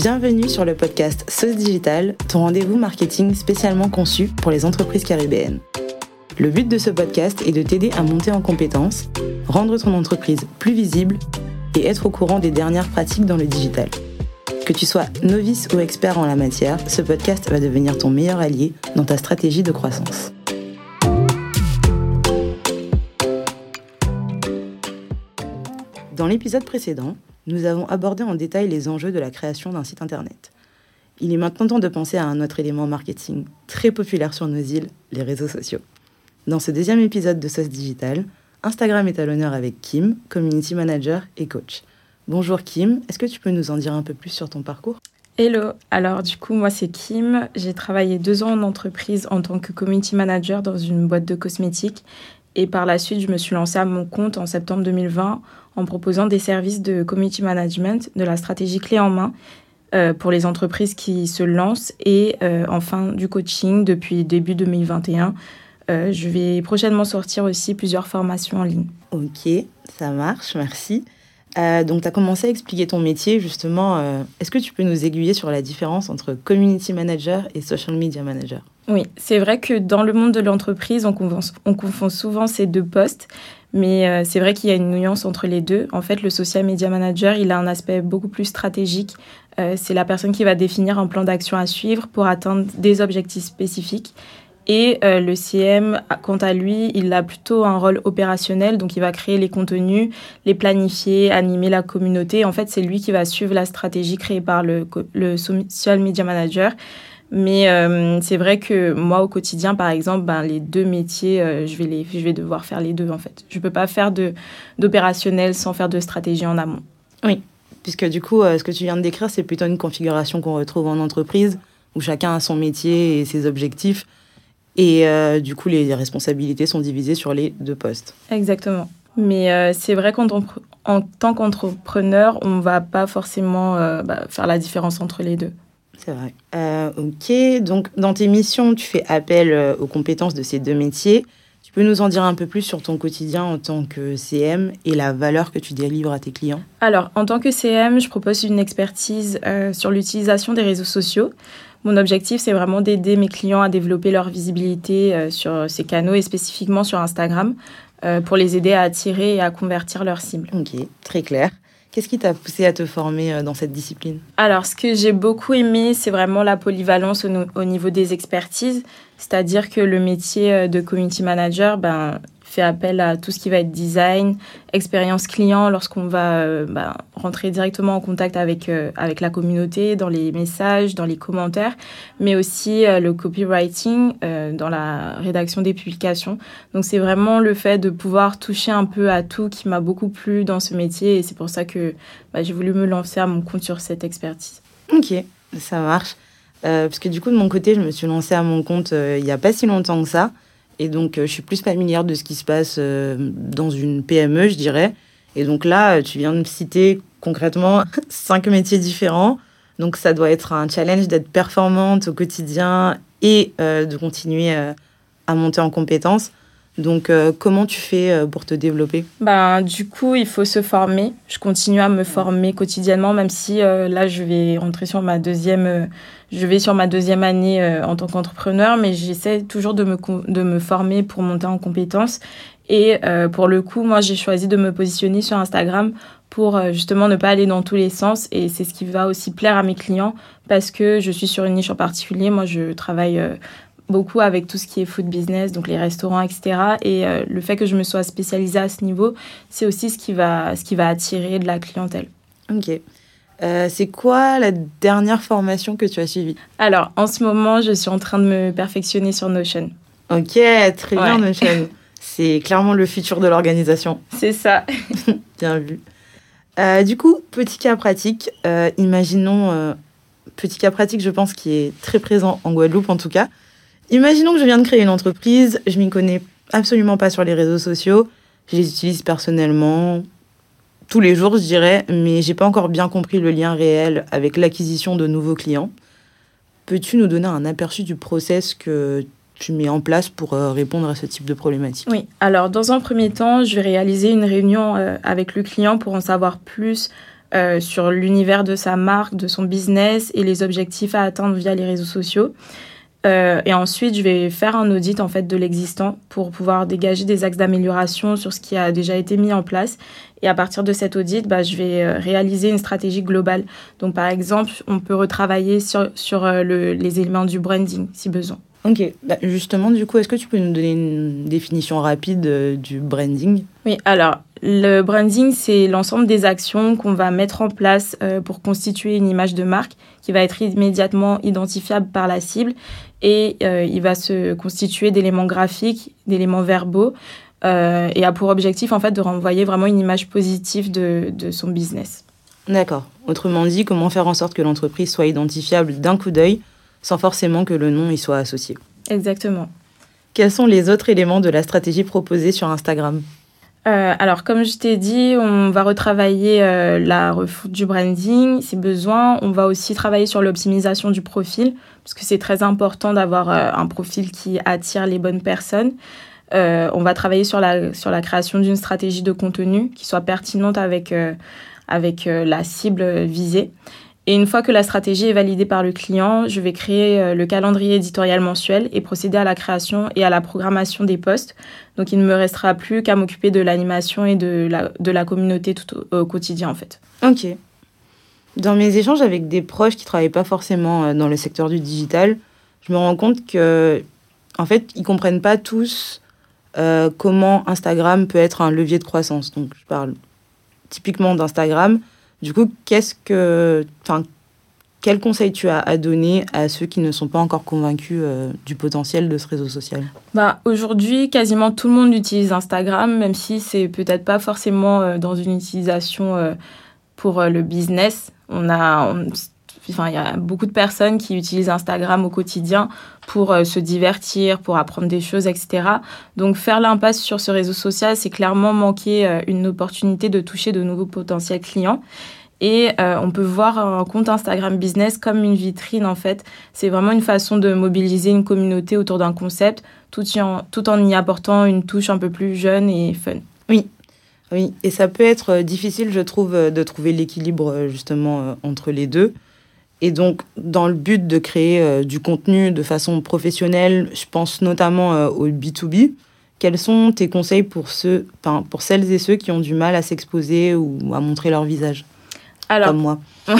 Bienvenue sur le podcast Sauce Digital, ton rendez-vous marketing spécialement conçu pour les entreprises caribéennes. Le but de ce podcast est de t'aider à monter en compétences, rendre ton entreprise plus visible et être au courant des dernières pratiques dans le digital. Que tu sois novice ou expert en la matière, ce podcast va devenir ton meilleur allié dans ta stratégie de croissance. Dans l'épisode précédent, nous avons abordé en détail les enjeux de la création d'un site internet. Il est maintenant temps de penser à un autre élément marketing très populaire sur nos îles, les réseaux sociaux. Dans ce deuxième épisode de Sauce Digital, Instagram est à l'honneur avec Kim, community manager et coach. Bonjour Kim, est-ce que tu peux nous en dire un peu plus sur ton parcours? Hello, alors du coup moi c'est Kim, j'ai travaillé deux ans en entreprise en tant que community manager dans une boîte de cosmétiques et par la suite je me suis lancée à mon compte en septembre 2020 en proposant des services de community management, de la stratégie clé en main euh, pour les entreprises qui se lancent et euh, enfin du coaching depuis début 2021. Euh, je vais prochainement sortir aussi plusieurs formations en ligne. Ok, ça marche, merci. donc, tu as commencé à expliquer ton métier, justement. Est-ce que tu peux nous aiguiller sur la différence entre community manager et social media manager? Oui, c'est vrai que dans le monde de l'entreprise, on, on, confond souvent ces deux postes, mais euh, c'est vrai qu'il y a une nuance entre les deux. En fait, le social media manager, il a un aspect beaucoup plus stratégique. Euh, c'est la personne qui va définir un plan d'action à suivre pour atteindre des objectifs spécifiques. Et euh, le CM, quant à lui, il a plutôt un rôle opérationnel, donc il va créer les contenus, les planifier, animer la communauté. En fait, c'est lui qui va suivre la stratégie créée par le social media manager. Mais euh, c'est vrai que moi, au quotidien, par exemple, ben, les deux métiers, euh, je, vais les, je vais devoir faire les deux, en fait. Je ne peux pas faire d'opérationnel sans faire de stratégie en amont. Oui, puisque du coup, euh, ce que tu viens de décrire, c'est plutôt une configuration qu'on retrouve en entreprise, où chacun a son métier et ses objectifs. Et du coup, les responsabilités sont divisées sur les deux postes. Exactement. Mais c'est vrai qu'en tant qu'entrepreneur, on ne va pas forcément bah, faire la différence entre les deux. C'est vrai. Euh, ok, donc dans tes missions, tu fais appel euh, aux compétences de ces deux métiers. Tu peux nous en dire un peu plus sur ton quotidien en tant que CM et la valeur que tu délivres à tes clients? Alors, en tant que CM, je propose une expertise euh, sur l'utilisation des réseaux sociaux. Mon objectif, c'est vraiment d'aider mes clients à développer leur visibilité sur ces canaux et spécifiquement sur Instagram pour les aider à attirer et à convertir leurs cibles. Ok, très clair. Qu'est-ce qui t'a poussé à te former euh, dans cette discipline? Alors, ce que j'ai beaucoup aimé, c'est vraiment la polyvalence au, niveau des expertises. C'est-à-dire que le métier euh, de community manager, ben, fait appel à tout ce qui va être design, expérience client lorsqu'on va euh, bah, rentrer directement en contact avec, euh, avec la communauté, dans les messages, dans les commentaires, mais aussi euh, le copywriting dans la rédaction des publications. Donc c'est vraiment le fait de pouvoir toucher un peu à tout qui m'a beaucoup plu dans ce métier et c'est pour ça que bah, j'ai voulu me lancer à mon compte sur cette expertise. Ok, ça marche. parce que du coup, de mon côté, je me suis lancée à mon compte il n'y a pas si longtemps que ça. Et donc, euh, je suis plus familière de ce qui se passe euh, dans une PME, je dirais. Et donc là, tu viens de me citer concrètement cinq métiers différents. Donc, ça doit être un challenge d'être performante au quotidien et euh, de continuer à monter en compétences. Donc, comment tu fais pour te développer? Ben, Du coup, il faut se former. Je continue à me former quotidiennement, même si là, je vais rentrer sur ma deuxième je vais sur ma deuxième année euh, en tant qu'entrepreneur, mais j'essaie toujours de me, de me former pour monter en compétences. Et euh, pour le coup, moi, j'ai choisi de me positionner sur Instagram pour euh, justement ne pas aller dans tous les sens. Et c'est ce qui va aussi plaire à mes clients parce que je suis sur une niche en particulier. Moi, je travaille beaucoup avec tout ce qui est food business, donc les restaurants, etc. Et le fait que je me sois spécialisée à ce niveau, c'est aussi ce qui, va, ce qui va attirer de la clientèle. Ok. Euh, c'est quoi la dernière formation que tu as suivie? Alors, en ce moment, je suis en train de me perfectionner sur Notion. Ok, très bien Notion. C'est clairement le futur de l'organisation. C'est ça. bien vu. Euh, du coup, petit cas pratique. Euh, imaginons, petit cas pratique, je pense, qui est très présent en Guadeloupe en tout cas. Imaginons que je viens de créer une entreprise, je m'y connais absolument pas sur les réseaux sociaux, je les utilise personnellement, tous les jours, je dirais, mais j'ai pas encore bien compris le lien réel avec l'acquisition de nouveaux clients. Peux-tu nous donner un aperçu du process que tu mets en place pour euh, répondre à ce type de problématique? Oui, alors dans un premier temps, je vais réaliser une réunion euh, avec le client pour en savoir plus sur l'univers de sa marque, de son business et les objectifs à atteindre via les réseaux sociaux. Euh, et ensuite, je vais faire un audit en fait de l'existant pour pouvoir dégager des axes d'amélioration sur ce qui a déjà été mis en place. Et à partir de cet audit, bah, je vais euh, réaliser une stratégie globale. Donc, par exemple, on peut retravailler sur, sur euh, le, les éléments du branding si besoin. Ok, bah, justement, du coup, est-ce que tu peux nous donner une définition rapide du branding? Oui, alors le branding, c'est l'ensemble des actions qu'on va mettre en place pour constituer une image de marque qui va être immédiatement identifiable par la cible et euh, il va se constituer d'éléments graphiques, d'éléments verbaux euh, et a pour objectif en fait de renvoyer vraiment une image positive de, de son business. D'accord. Autrement dit, comment faire en sorte que l'entreprise soit identifiable d'un coup d'œil sans forcément que le nom y soit associé? Exactement. Quels sont les autres éléments de la stratégie proposée sur Instagram? Euh, alors, comme je t'ai dit, on va retravailler euh, la refonte du branding, si besoin. On va aussi travailler sur l'optimisation du profil, parce que c'est très important d'avoir euh, un profil qui attire les bonnes personnes. on va travailler sur la, sur la création d'une stratégie de contenu qui soit pertinente avec, avec la cible visée. Et une fois que la stratégie est validée par le client, je vais créer euh, le calendrier éditorial mensuel et procéder à la création et à la programmation des postes. Donc il ne me restera plus qu'à m'occuper de l'animation et de la, de la communauté tout au, quotidien en fait. Ok. Dans mes échanges avec des proches qui ne travaillent pas forcément euh, dans le secteur du digital, je me rends compte que en fait, ils comprennent pas tous euh, comment Instagram peut être un levier de croissance. Donc je parle typiquement d'Instagram du coup, qu'est-ce que, enfin, quel conseil tu as à donner à ceux qui ne sont pas encore convaincus euh, du potentiel de ce réseau social? Bah, Aujourd'hui, quasiment tout le monde utilise Instagram, même si c'est peut-être pas forcément euh, dans une utilisation euh, pour le business. On a, Enfin, il y a beaucoup de personnes qui utilisent Instagram au quotidien pour euh, se divertir, pour apprendre des choses, etc. Donc faire l'impasse sur ce réseau social, c'est clairement manquer euh, une opportunité de toucher de nouveaux potentiels clients. Et euh, on peut voir un compte Instagram Business comme une vitrine, en fait. C'est vraiment une façon de mobiliser une communauté autour d'un concept, tout, en, tout en y apportant une touche un peu plus jeune et fun. Oui, oui. Et ça peut être difficile, je trouve, de trouver l'équilibre justement entre les deux. Et donc, dans le but de créer euh, du contenu de façon professionnelle, je pense notamment euh, au B2B. Quels sont tes conseils pour, ceux, pour celles et ceux qui ont du mal à s'exposer ou à montrer leur visage? Alors, Comme moi.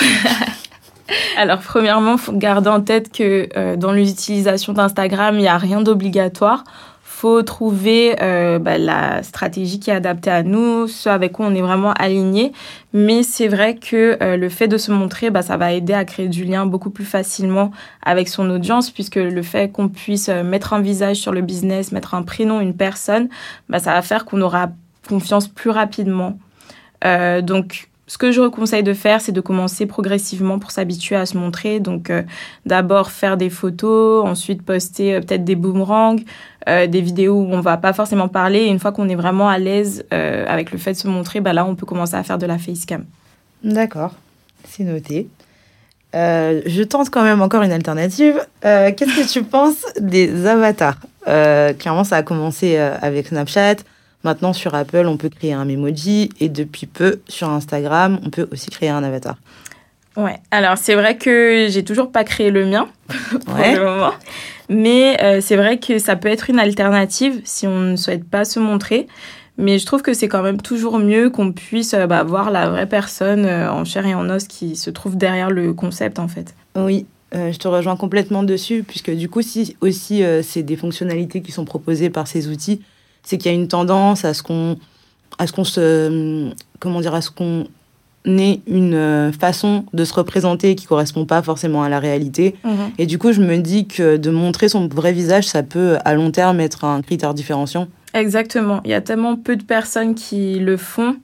Alors, premièrement, faut garder en tête que euh, dans l'utilisation d'Instagram, il n'y a rien d'obligatoire faut trouver euh, bah, la stratégie qui est adaptée à nous, ce avec quoi on est vraiment aligné. Mais c'est vrai que euh, le fait de se montrer, bah, ça va aider à créer du lien beaucoup plus facilement avec son audience, puisque le fait qu'on puisse euh, mettre un visage sur le business, mettre un prénom, une personne, bah, ça va faire qu'on aura confiance plus rapidement. donc, ce que je conseille de faire, c'est de commencer progressivement pour s'habituer à se montrer. Donc, d'abord faire des photos, ensuite poster peut-être des boomerangs, euh, des vidéos où on va pas forcément parler. Et une fois qu'on est vraiment à l'aise euh, avec le fait de se montrer, bah là, on peut commencer à faire de la facecam. D'accord, c'est noté. Euh, je tente quand même encore une alternative. Qu'est-ce que tu penses des avatars? Clairement, ça a commencé avec Snapchat. Maintenant, sur Apple, on peut créer un emoji. Et depuis peu, sur Instagram, on peut aussi créer un avatar. Ouais, alors c'est vrai que j'ai toujours pas créé le mien pour le moment. Mais euh, c'est vrai que ça peut être une alternative si on ne souhaite pas se montrer. Mais je trouve que c'est quand même toujours mieux qu'on puisse euh, bah, voir la vraie personne euh, en chair et en os qui se trouve derrière le concept en fait. Oui, je te rejoins complètement dessus, puisque du coup, si aussi c'est des fonctionnalités qui sont proposées par ces outils, c'est qu'il y a une tendance à ce qu'on à ce qu'on se comment dire à ce qu'on ait une euh, façon de se représenter qui correspond pas forcément à la réalité. Mhm. Et du coup, je me dis que de montrer son vrai visage, ça peut à long terme être un critère différenciant. Exactement. Il y a tellement peu de personnes qui le font.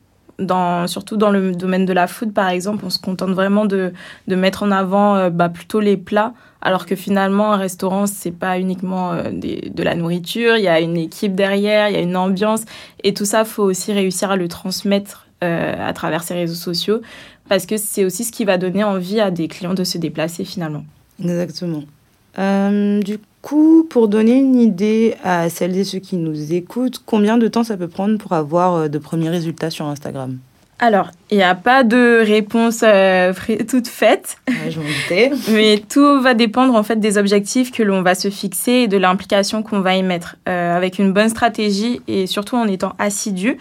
Surtout dans le domaine de la food, par exemple, on se contente vraiment de, de mettre en avant euh, bah, plutôt les plats, alors que finalement, un restaurant, c'est pas uniquement euh, des, de la nourriture, il y a une équipe derrière, il y a une ambiance, et tout ça, faut aussi réussir à le transmettre euh, à travers ces réseaux sociaux, parce que c'est aussi ce qui va donner envie à des clients de se déplacer finalement. Exactement. Du coup, pour donner une idée à celles et ceux qui nous écoutent, combien de temps ça peut prendre pour avoir euh, de premiers résultats sur Instagram? Alors, il n'y a pas de réponse euh, toute faite. je m'en doutais. Mais tout va dépendre en fait des objectifs que l'on va se fixer et de l'implication qu'on va y mettre. Euh, avec une bonne stratégie et surtout en étant assidu,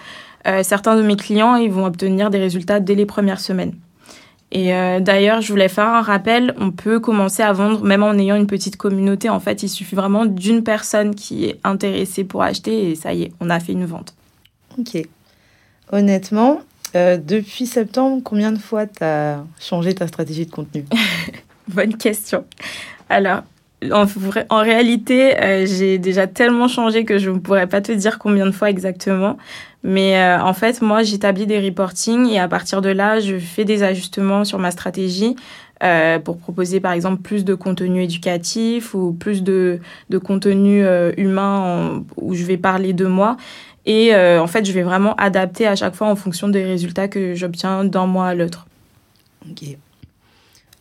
euh, certains de mes clients ils vont obtenir des résultats dès les premières semaines. Et d'ailleurs, je voulais faire un rappel, on peut commencer à vendre même en ayant une petite communauté. En fait, il suffit vraiment d'une personne qui est intéressée pour acheter et ça y est, on a fait une vente. Ok. Honnêtement, euh, depuis septembre, combien de fois tu as changé ta stratégie de contenu? Bonne question. Alors, en, réalité, euh, j'ai déjà tellement changé que je ne pourrais pas te dire combien de fois exactement. Mais euh, en fait, moi, j'établis des reportings et à partir de là, je fais des ajustements sur ma stratégie pour proposer, par exemple, plus de contenu éducatif ou plus de, contenu humain où je vais parler de moi. Et euh, en fait, je vais vraiment adapter à chaque fois en fonction des résultats que j'obtiens d'un mois à l'autre. Ok.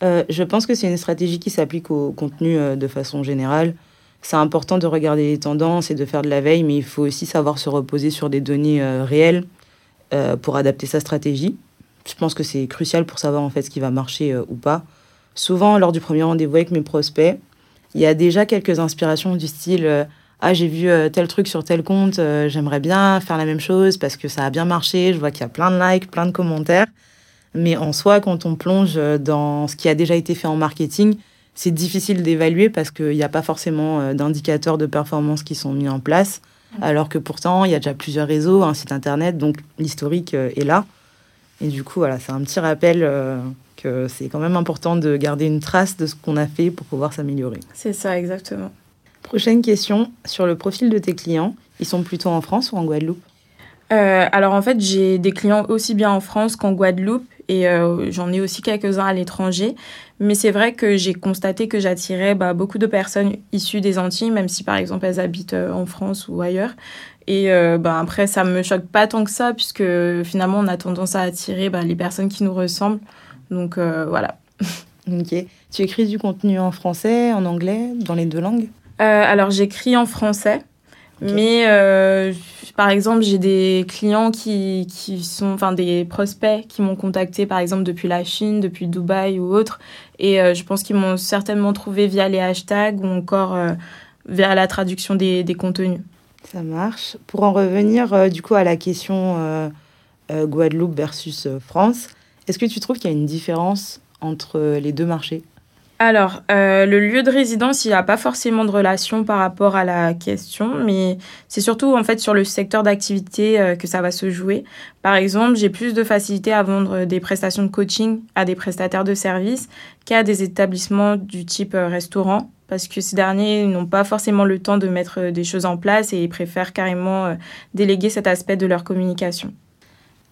Euh, je pense que c'est une stratégie qui s'applique au contenu euh, de façon générale. C'est important de regarder les tendances et de faire de la veille, mais il faut aussi savoir se reposer sur des données réelles pour adapter sa stratégie. Je pense que c'est crucial pour savoir en fait ce qui va marcher ou pas. Souvent, lors du premier rendez-vous avec mes prospects, il y a déjà quelques inspirations du style ah j'ai vu euh, tel truc sur tel compte, euh, j'aimerais bien faire la même chose parce que ça a bien marché, je vois qu'il y a plein de likes, plein de commentaires. Mais en soi, quand on plonge euh, dans ce qui a déjà été fait en marketing, c'est difficile d'évaluer parce qu'il n'y a pas forcément d'indicateurs de performance qui sont mis en place, mmh. alors que pourtant, il y a déjà plusieurs réseaux, un site internet, donc l'historique est là. Et du coup, voilà, c'est un petit rappel que c'est quand même important de garder une trace de ce qu'on a fait pour pouvoir s'améliorer. C'est ça, exactement. Prochaine question sur le profil de tes clients. Ils sont plutôt en France ou en Guadeloupe? Euh, Alors en fait, j'ai des clients aussi bien en France qu'en Guadeloupe et euh, j'en ai aussi quelques-uns à l'étranger. Mais c'est vrai que j'ai constaté que j'attirais bah, beaucoup de personnes issues des Antilles, même si par exemple elles habitent euh, en France ou ailleurs. Et bah, après, ça me choque pas tant que ça, puisque finalement, on a tendance à attirer bah, les personnes qui nous ressemblent. Donc voilà. Ok. Tu écris du contenu en français, en anglais, dans les deux langues? Euh, alors, j'écris en français. Mais euh, par exemple, j'ai des clients qui, qui sont, enfin des prospects qui m'ont contacté par exemple depuis la Chine, depuis Dubaï ou autre. Et euh, je pense qu'ils m'ont certainement trouvé via les hashtags ou encore via la traduction des, des, contenus. Ça marche. Pour en revenir du coup à la question Guadeloupe versus France, est-ce que tu trouves qu'il y a une différence entre les deux marchés? Alors, euh, le lieu de résidence, il n'y a pas forcément de relation par rapport à la question, mais c'est surtout en fait sur le secteur d'activité euh, que ça va se jouer. Par exemple, j'ai plus de facilité à vendre des prestations de coaching à des prestataires de services qu'à des établissements du type euh, restaurant, parce que ces derniers n'ont pas forcément le temps de mettre des choses en place et préfèrent carrément déléguer cet aspect de leur communication.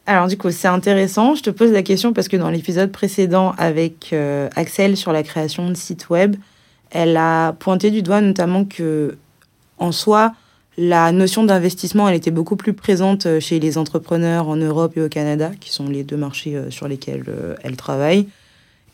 Alors du coup, c'est intéressant. Je te pose la question parce que dans l'épisode précédent avec euh, Axel sur la création de sites web, elle a pointé du doigt notamment que en soi, la notion d'investissement, elle était beaucoup plus présente euh, chez les entrepreneurs en Europe et au Canada, qui sont les deux marchés euh, sur lesquels elle travaille,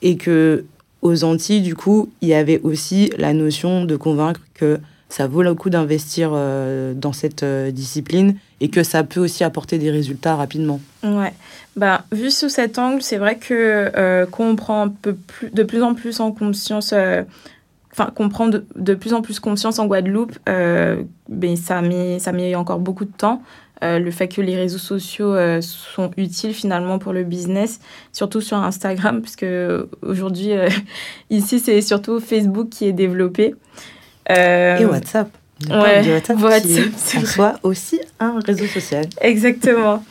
et que aux Antilles, du coup, il y avait aussi la notion de convaincre que ça vaut le coup d'investir euh, dans cette euh, discipline et que ça peut aussi apporter des résultats rapidement. Ouais. Bah, vu sous cet angle, c'est vrai que euh, qu'on prend un peu plus, de plus en plus en conscience, enfin qu'on prend de, de, plus en plus conscience en Guadeloupe, ben, ça, met, ça met encore beaucoup de temps. le fait que les réseaux sociaux sont utiles finalement pour le business, surtout sur Instagram, puisque aujourd'hui, ici, c'est surtout Facebook qui est développé. Euh, et WhatsApp. Ouais, WhatsApp, WhatsApp qui soit aussi un réseau social. Exactement.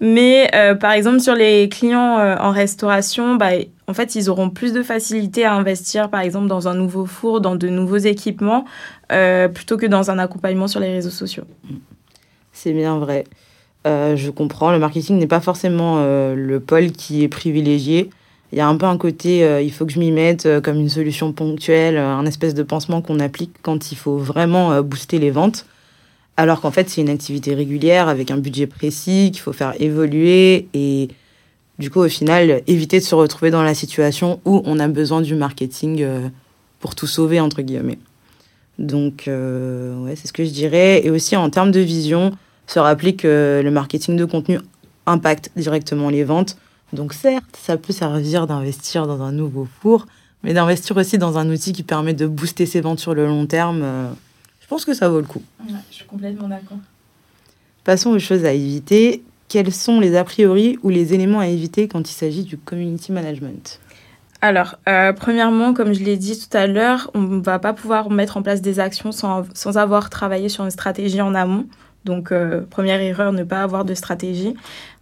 Mais euh, par exemple, sur les clients euh, en restauration, bah, en fait, ils auront plus de facilité à investir, par exemple, dans un nouveau four, dans de nouveaux équipements, plutôt que dans un accompagnement sur les réseaux sociaux. C'est bien vrai. je comprends, le marketing n'est pas forcément le pôle qui est privilégié il y a un peu un côté euh, il faut que je m'y mette euh, comme une solution ponctuelle, euh, un espèce de pansement qu'on applique quand il faut vraiment booster les ventes. Alors qu'en fait, c'est une activité régulière avec un budget précis qu'il faut faire évoluer et du coup, au final, éviter de se retrouver dans la situation où on a besoin du marketing pour tout sauver, entre guillemets. Donc, ouais, c'est ce que je dirais. Et aussi, en termes de vision, se rappeler que le marketing de contenu impacte directement les ventes. Donc certes, ça peut servir d'investir dans un nouveau four, mais d'investir aussi dans un outil qui permet de booster ses ventes sur le long terme, euh, je pense que ça vaut le coup. je suis complètement d'accord. Passons aux choses à éviter. Quels sont les a priori ou les éléments à éviter quand il s'agit du community management? Alors, euh, premièrement, comme je l'ai dit tout à l'heure, on ne va pas pouvoir mettre en place des actions sans, sans avoir travaillé sur une stratégie en amont. Donc, euh, première erreur, ne pas avoir de stratégie.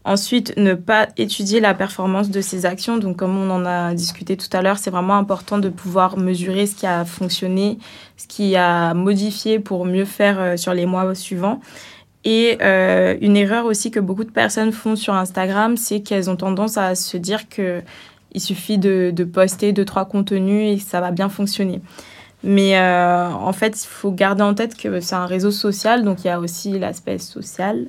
Ensuite, ne pas étudier la performance de ces actions. Donc, comme on en a discuté tout à l'heure, c'est vraiment important de pouvoir mesurer ce qui a fonctionné, ce qui a modifié pour mieux faire euh, sur les mois suivants. Et une erreur aussi que beaucoup de personnes font sur Instagram, c'est qu'elles ont tendance à se dire que il suffit de, poster deux, trois contenus et ça va bien fonctionner. Mais euh, en fait, il faut garder en tête que c'est un réseau social, donc il y a aussi l'aspect social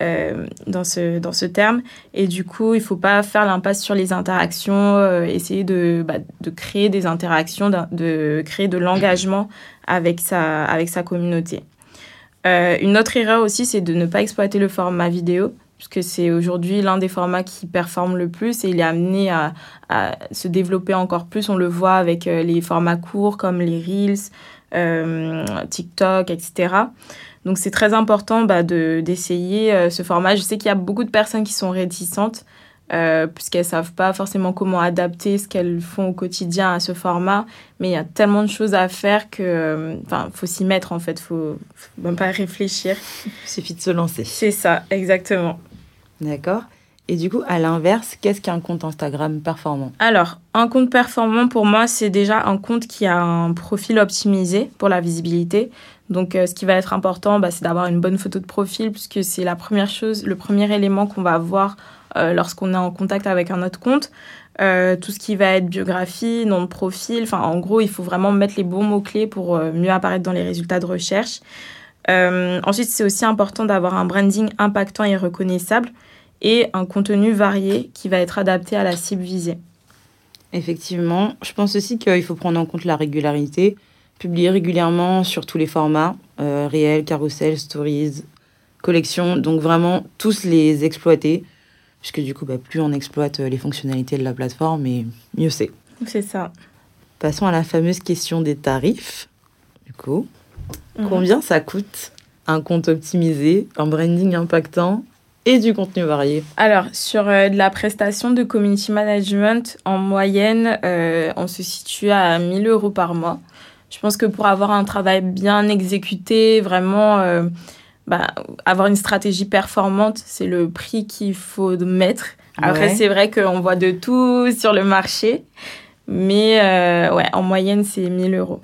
euh, dans, ce, dans ce terme. Et du coup, il ne faut pas faire l'impasse sur les interactions, euh, essayer de, bah, de créer des interactions, de, créer de l'engagement avec sa, avec sa communauté. une autre erreur aussi, c'est de ne pas exploiter le format vidéo puisque c'est aujourd'hui l'un des formats qui performe le plus et il est amené à, se développer encore plus. On le voit avec euh, les formats courts comme les Reels, euh, TikTok, etc. Donc c'est très important bah, d'essayer euh, ce format. Je sais qu'il y a beaucoup de personnes qui sont réticentes puisqu'elles ne savent pas forcément comment adapter ce qu'elles font au quotidien à ce format. Mais il y a tellement de choses à faire que, enfin, faut s'y mettre en fait. Faut, faut même pas réfléchir. Il suffit de se lancer. C'est ça, exactement. D'accord. Et du coup, à l'inverse, qu'est-ce qu'un compte Instagram performant? Alors, un compte performant, pour moi, c'est déjà un compte qui a un profil optimisé pour la visibilité. Donc, euh, ce qui va être important, bah, c'est d'avoir une bonne photo de profil, puisque c'est la première chose, le premier élément qu'on va voir euh, lorsqu'on est en contact avec un autre compte. Euh, tout ce qui va être biographie, nom de profil, enfin, en gros, il faut vraiment mettre les bons mots-clés pour mieux apparaître dans les résultats de recherche. ensuite, c'est aussi important d'avoir un branding impactant et reconnaissable et un contenu varié qui va être adapté à la cible visée. Effectivement, je pense aussi qu'il faut prendre en compte la régularité, publier régulièrement sur tous les formats, euh, réel, carousel, stories, collection, donc vraiment tous les exploiter, puisque du coup, bah, plus on exploite euh, les fonctionnalités de la plateforme, et mieux c'est. C'est ça. Passons à la fameuse question des tarifs. Du coup, mhm. combien ça coûte un compte optimisé, un branding impactant et du contenu varié Alors, sur euh, de la prestation de community management, en moyenne, euh, on se situe à 1000 euros par mois. Je pense que pour avoir un travail bien exécuté, vraiment euh, bah, avoir une stratégie performante, c'est le prix qu'il faut mettre. Après, c'est vrai qu'on voit de tout sur le marché, mais ouais, en moyenne, c'est 1000 euros.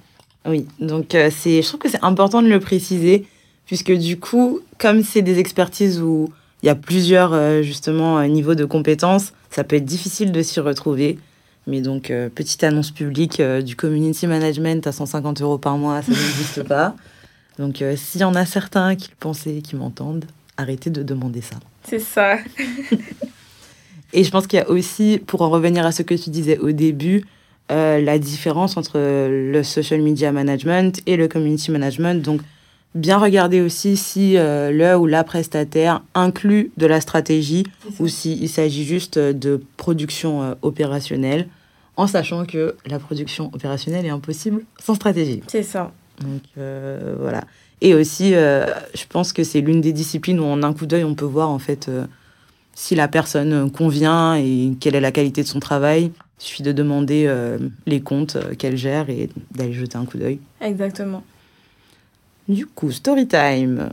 Oui, donc c'est, je trouve que c'est important de le préciser, puisque du coup, comme c'est des expertises où il y a plusieurs euh, justement euh, niveaux de compétences. Ça peut être difficile de s'y retrouver. Mais donc, euh, petite annonce publique du community management à 150 euros par mois, ça n'existe pas. Donc, s'il y en a certains qui le pensaient, qui m'entendent, arrêtez de demander ça. C'est ça. et je pense qu'il y a aussi, pour en revenir à ce que tu disais au début, la différence entre le social media management et le community management. Donc, bien regarder aussi si euh, le ou la prestataire inclut de la stratégie ou s'il s'agit juste de production euh, opérationnelle, en sachant que la production opérationnelle est impossible sans stratégie. C'est ça. Donc euh, voilà. Et aussi, je pense que c'est l'une des disciplines où en un coup d'œil, on peut voir en fait si la personne convient et quelle est la qualité de son travail. Il suffit de demander les comptes qu'elle gère et d'aller jeter un coup d'œil. Exactement. Du coup, story time.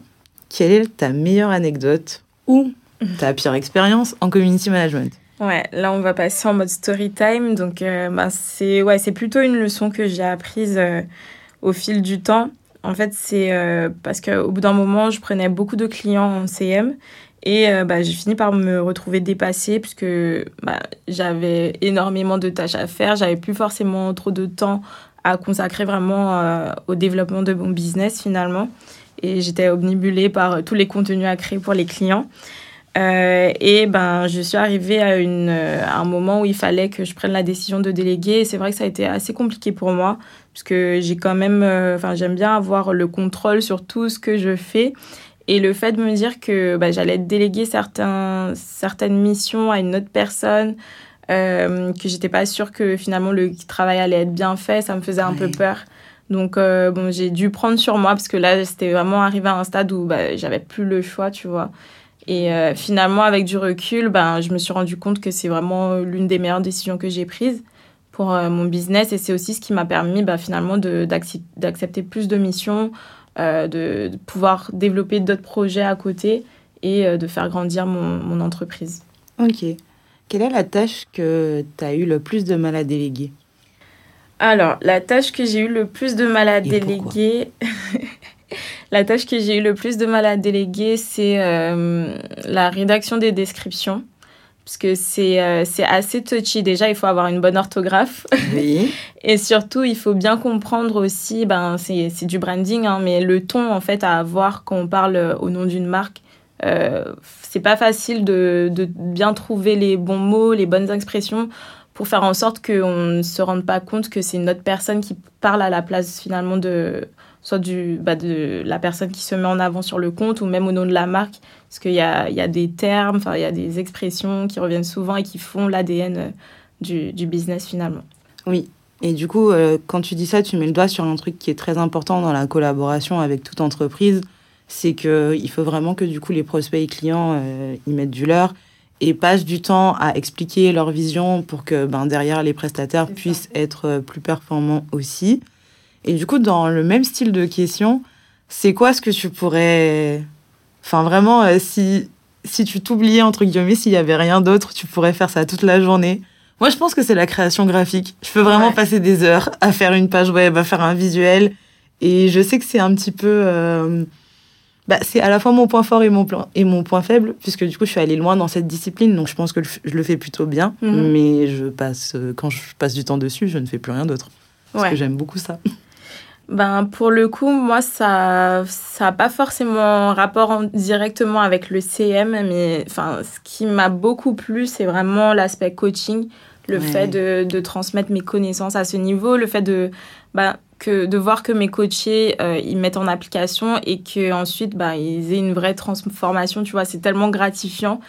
Quelle est ta meilleure anecdote ou ta pire expérience en community management? Ouais, là on va passer en mode story time. Donc euh, bah, c'est ouais, c'est plutôt une leçon que j'ai apprise euh, au fil du temps. En fait, c'est euh, parce qu'au bout d'un moment, je prenais beaucoup de clients en CM et bah, j'ai fini par me retrouver dépassée puisque bah, j'avais énormément de tâches à faire. J'avais plus forcément trop de temps à consacrer vraiment euh, au développement de mon business finalement. Et j'étais obnubilée par euh, tous les contenus à créer pour les clients. Euh, et ben, je suis arrivée à, une, un moment où il fallait que je prenne la décision de déléguer. Et c'est vrai que ça a été assez compliqué pour moi, parce que j'ai quand même, enfin, j'aime bien avoir le contrôle sur tout ce que je fais. Et le fait de me dire que bah, j'allais déléguer certains, certaines missions à une autre personne, euh, que j'étais pas sûre que finalement le travail allait être bien fait, ça me faisait un peu peur. Donc euh, bon, j'ai dû prendre sur moi parce que là, c'était vraiment arrivé à un stade où bah, j'avais plus le choix, tu vois. Et euh, finalement, avec du recul, ben, je me suis rendu compte que c'est vraiment l'une des meilleures décisions que j'ai prises pour euh, mon business. Et c'est aussi ce qui m'a permis bah, finalement d'accepter plus de missions, de, pouvoir développer d'autres projets à côté et de faire grandir mon, mon, entreprise. Ok. Quelle est la tâche que tu as eu le plus de mal à déléguer? Alors, la tâche que j'ai eu le plus de mal à déléguer... La tâche que j'ai eu le plus de mal à déléguer, c'est euh, la rédaction des descriptions. Parce que c'est euh, assez touchy. Déjà, il faut avoir une bonne orthographe. Oui. Et surtout, il faut bien comprendre aussi, ben, c'est du branding, hein, mais le ton en fait à avoir quand on parle au nom d'une marque. Euh, c'est pas facile de, bien trouver les bons mots, les bonnes expressions pour faire en sorte qu'on ne se rende pas compte que c'est une autre personne qui parle à la place finalement de, soit du, bah, la personne qui se met en avant sur le compte ou même au nom de la marque. Parce qu'il y a, y a des termes, il y a des expressions qui reviennent souvent et qui font l'ADN du, du, business finalement. Oui. Et du coup, euh, quand tu dis ça, tu mets le doigt sur un truc qui est très important dans la collaboration avec toute entreprise. C'est qu'il faut vraiment que du coup les prospects et clients euh, y mettent du leur et passent du temps à expliquer leur vision pour que ben, derrière les prestataires puissent être plus performants aussi. Et du coup, dans le même style de question, c'est quoi ce que tu pourrais. Enfin, vraiment, euh, si, si tu t'oubliais, entre guillemets, s'il n'y avait rien d'autre, tu pourrais faire ça toute la journée? Moi, je pense que c'est la création graphique. Je peux vraiment passer des heures à faire une page web, à faire un visuel. Et je sais que c'est un petit peu. Euh, bah, c'est à la fois mon point fort et mon, et mon point faible, puisque du coup, je suis allée loin dans cette discipline, donc je pense que je le fais plutôt bien. Mhm. Mais je passe, euh, quand je passe du temps dessus, je ne fais plus rien d'autre. Parce que j'aime beaucoup ça. Ben, pour le coup, moi, ça n'a pas forcément rapport directement avec le CM, mais ce qui m'a beaucoup plu, c'est vraiment l'aspect coaching, le fait de, de, transmettre mes connaissances à ce niveau, le fait de, ben, que, de voir que mes coachés, euh, ils mettent en application et qu'ensuite, ben, ils aient une vraie transformation, tu vois, c'est tellement gratifiant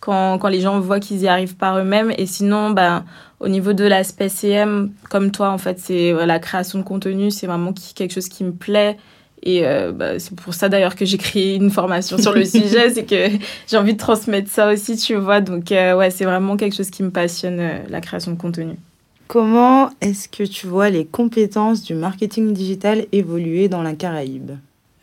quand, quand les gens voient qu'ils y arrivent par eux-mêmes. Et sinon, ben, au niveau de l'aspect CM, comme toi, en fait, c'est la création de contenu, c'est vraiment quelque chose qui me plaît. Et euh, bah, c'est pour ça d'ailleurs que j'ai créé une formation sur le sujet, c'est que j'ai envie de transmettre ça aussi, tu vois. Donc, euh, ouais, c'est vraiment quelque chose qui me passionne, euh, la création de contenu. Comment est-ce que tu vois les compétences du marketing digital évoluer dans la Caraïbe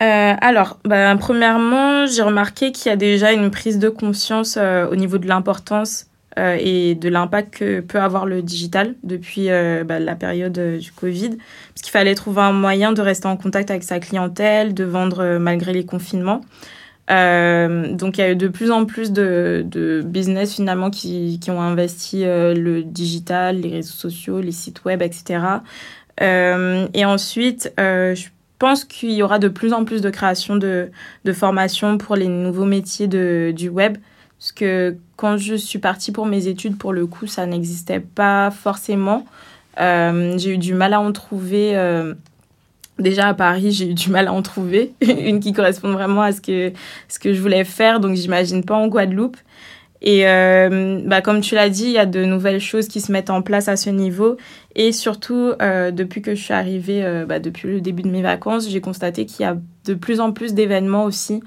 euh, alors, bah, premièrement, j'ai remarqué qu'il y a déjà une prise de conscience euh, au niveau de l'importance euh, et de l'impact que peut avoir le digital depuis bah, la période du Covid. Parce qu'il fallait trouver un moyen de rester en contact avec sa clientèle, de vendre malgré les confinements. Donc, il y a eu de plus en plus de, business finalement qui, qui ont investi le digital, les réseaux sociaux, les sites web, etc. et ensuite, je pense qu'il y aura de plus en plus de création de, de formations pour les nouveaux métiers du web. Parce que quand je suis partie pour mes études, pour le coup, ça n'existait pas forcément. Euh, j'ai eu du mal à en trouver. Déjà à Paris, j'ai eu du mal à en trouver une qui corresponde vraiment à ce que, ce que je voulais faire. Donc, j'imagine pas en Guadeloupe. Et euh, bah, comme tu l'as dit, il y a de nouvelles choses qui se mettent en place à ce niveau. Et surtout, euh, depuis que je suis arrivée, euh, bah, depuis le début de mes vacances, j'ai constaté qu'il y a de plus en plus d'événements aussi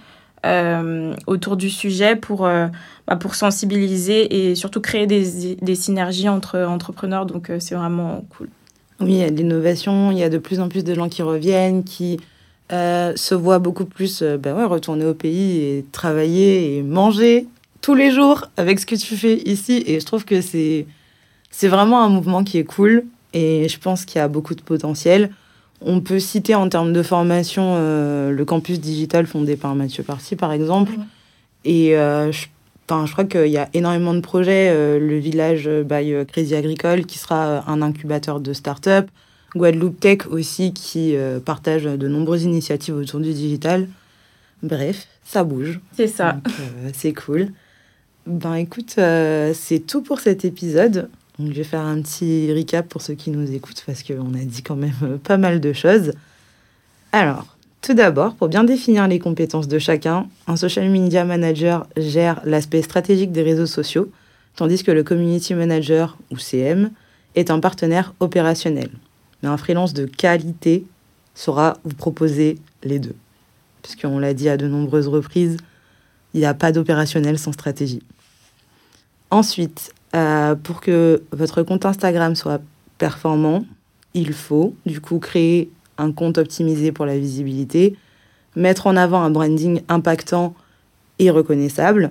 autour du sujet pour, bah, pour sensibiliser et surtout créer des, des synergies entre entrepreneurs. Donc, c'est vraiment cool. Oui, il y a de l'innovation, il y a de plus en plus de gens qui reviennent, qui se voient beaucoup plus bah ouais, retourner au pays et travailler et manger tous les jours avec ce que tu fais ici. Et je trouve que c'est, c'est vraiment un mouvement qui est cool. Et je pense qu'il y a beaucoup de potentiel. On peut citer en termes de formation euh, le campus digital fondé par Mathieu Parti, par exemple. Et euh, je, je, crois qu'il y a énormément de projets. Euh, le village by Crédit Agricole, qui sera un incubateur de start-up. Guadeloupe Tech aussi, qui partage de nombreuses initiatives autour du digital. Bref, ça bouge. C'est ça. c'est cool. Ben écoute, euh, c'est tout pour cet épisode. Donc, je vais faire un petit recap pour ceux qui nous écoutent parce qu'on a dit quand même euh, pas mal de choses. Alors, Tout d'abord, pour bien définir les compétences de chacun, un social media manager gère l'aspect stratégique des réseaux sociaux, tandis que le community manager, ou CM, est un partenaire opérationnel. Mais un freelance de qualité saura vous proposer les deux. Puisqu'on l'a dit à de nombreuses reprises, il n'y a pas d'opérationnel sans stratégie. Ensuite, euh, pour que votre compte Instagram soit performant, il faut du coup créer un compte optimisé pour la visibilité, mettre en avant un branding impactant et reconnaissable,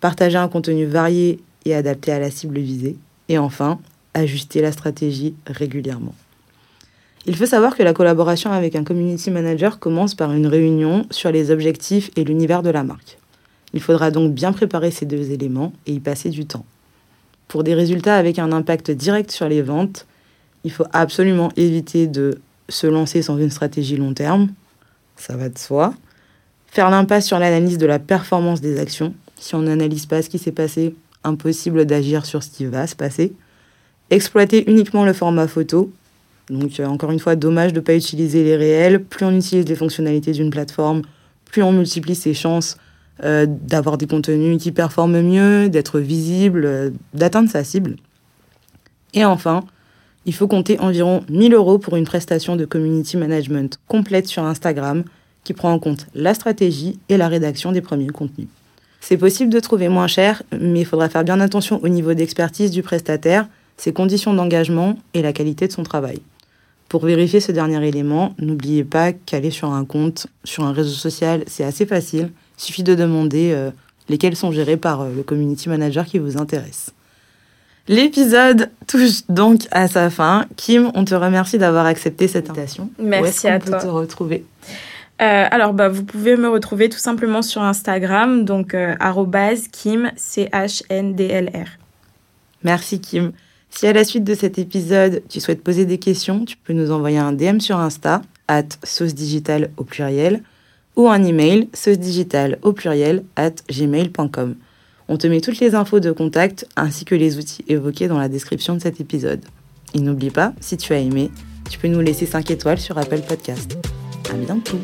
partager un contenu varié et adapté à la cible visée, et enfin, ajuster la stratégie régulièrement. Il faut savoir que la collaboration avec un community manager commence par une réunion sur les objectifs et l'univers de la marque. Il faudra donc bien préparer ces deux éléments et y passer du temps. Pour des résultats avec un impact direct sur les ventes, il faut absolument éviter de se lancer sans une stratégie long terme, ça va de soi. Faire l'impasse sur l'analyse de la performance des actions. Si on n'analyse pas ce qui s'est passé, impossible d'agir sur ce qui va se passer. Exploiter uniquement le format photo. Donc euh, encore une fois, dommage de ne pas utiliser les réels. Plus on utilise les fonctionnalités d'une plateforme, plus on multiplie ses chances euh, d'avoir des contenus qui performent mieux, d'être visible, euh, d'atteindre sa cible. Et enfin, il faut compter environ 1000 euros pour une prestation de community management complète sur Instagram qui prend en compte la stratégie et la rédaction des premiers contenus. C'est possible de trouver moins cher, mais il faudra faire bien attention au niveau d'expertise du prestataire, ses conditions d'engagement et la qualité de son travail. Pour vérifier ce dernier élément, n'oubliez pas qu'aller sur un compte, sur un réseau social, c'est assez facile. Il suffit de demander euh, lesquels sont gérés par euh, le community manager qui vous intéresse. L'épisode touche donc à sa fin. Kim, on te remercie d'avoir accepté cette invitation. Merci à toi. peut te retrouver euh, alors, bah, vous pouvez me retrouver tout simplement sur Instagram, donc euh, Kim, C-H-N-D-L-R. Merci Kim. Si à la suite de cet épisode, tu souhaites poser des questions, tu peux nous envoyer un DM sur Insta, at sauce au pluriel, ou un email, sauce digital au pluriel, at gmail.com. On te met toutes les infos de contact ainsi que les outils évoqués dans la description de cet épisode. Et n'oublie pas, si tu as aimé, tu peux nous laisser 5 étoiles sur Apple Podcast. À bientôt!